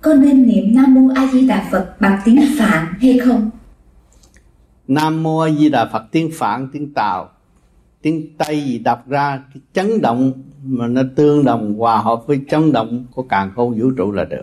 có nên niệm Nam Mô A Di Đà Phật bằng tiếng Phạn hay không? Nam Mô A Di Đà Phật tiếng Phạn, tiếng Tàu, tiếng Tây gì đọc ra cái chấn động mà nó tương đồng hòa hợp với chấn động của càng khôn vũ trụ là được.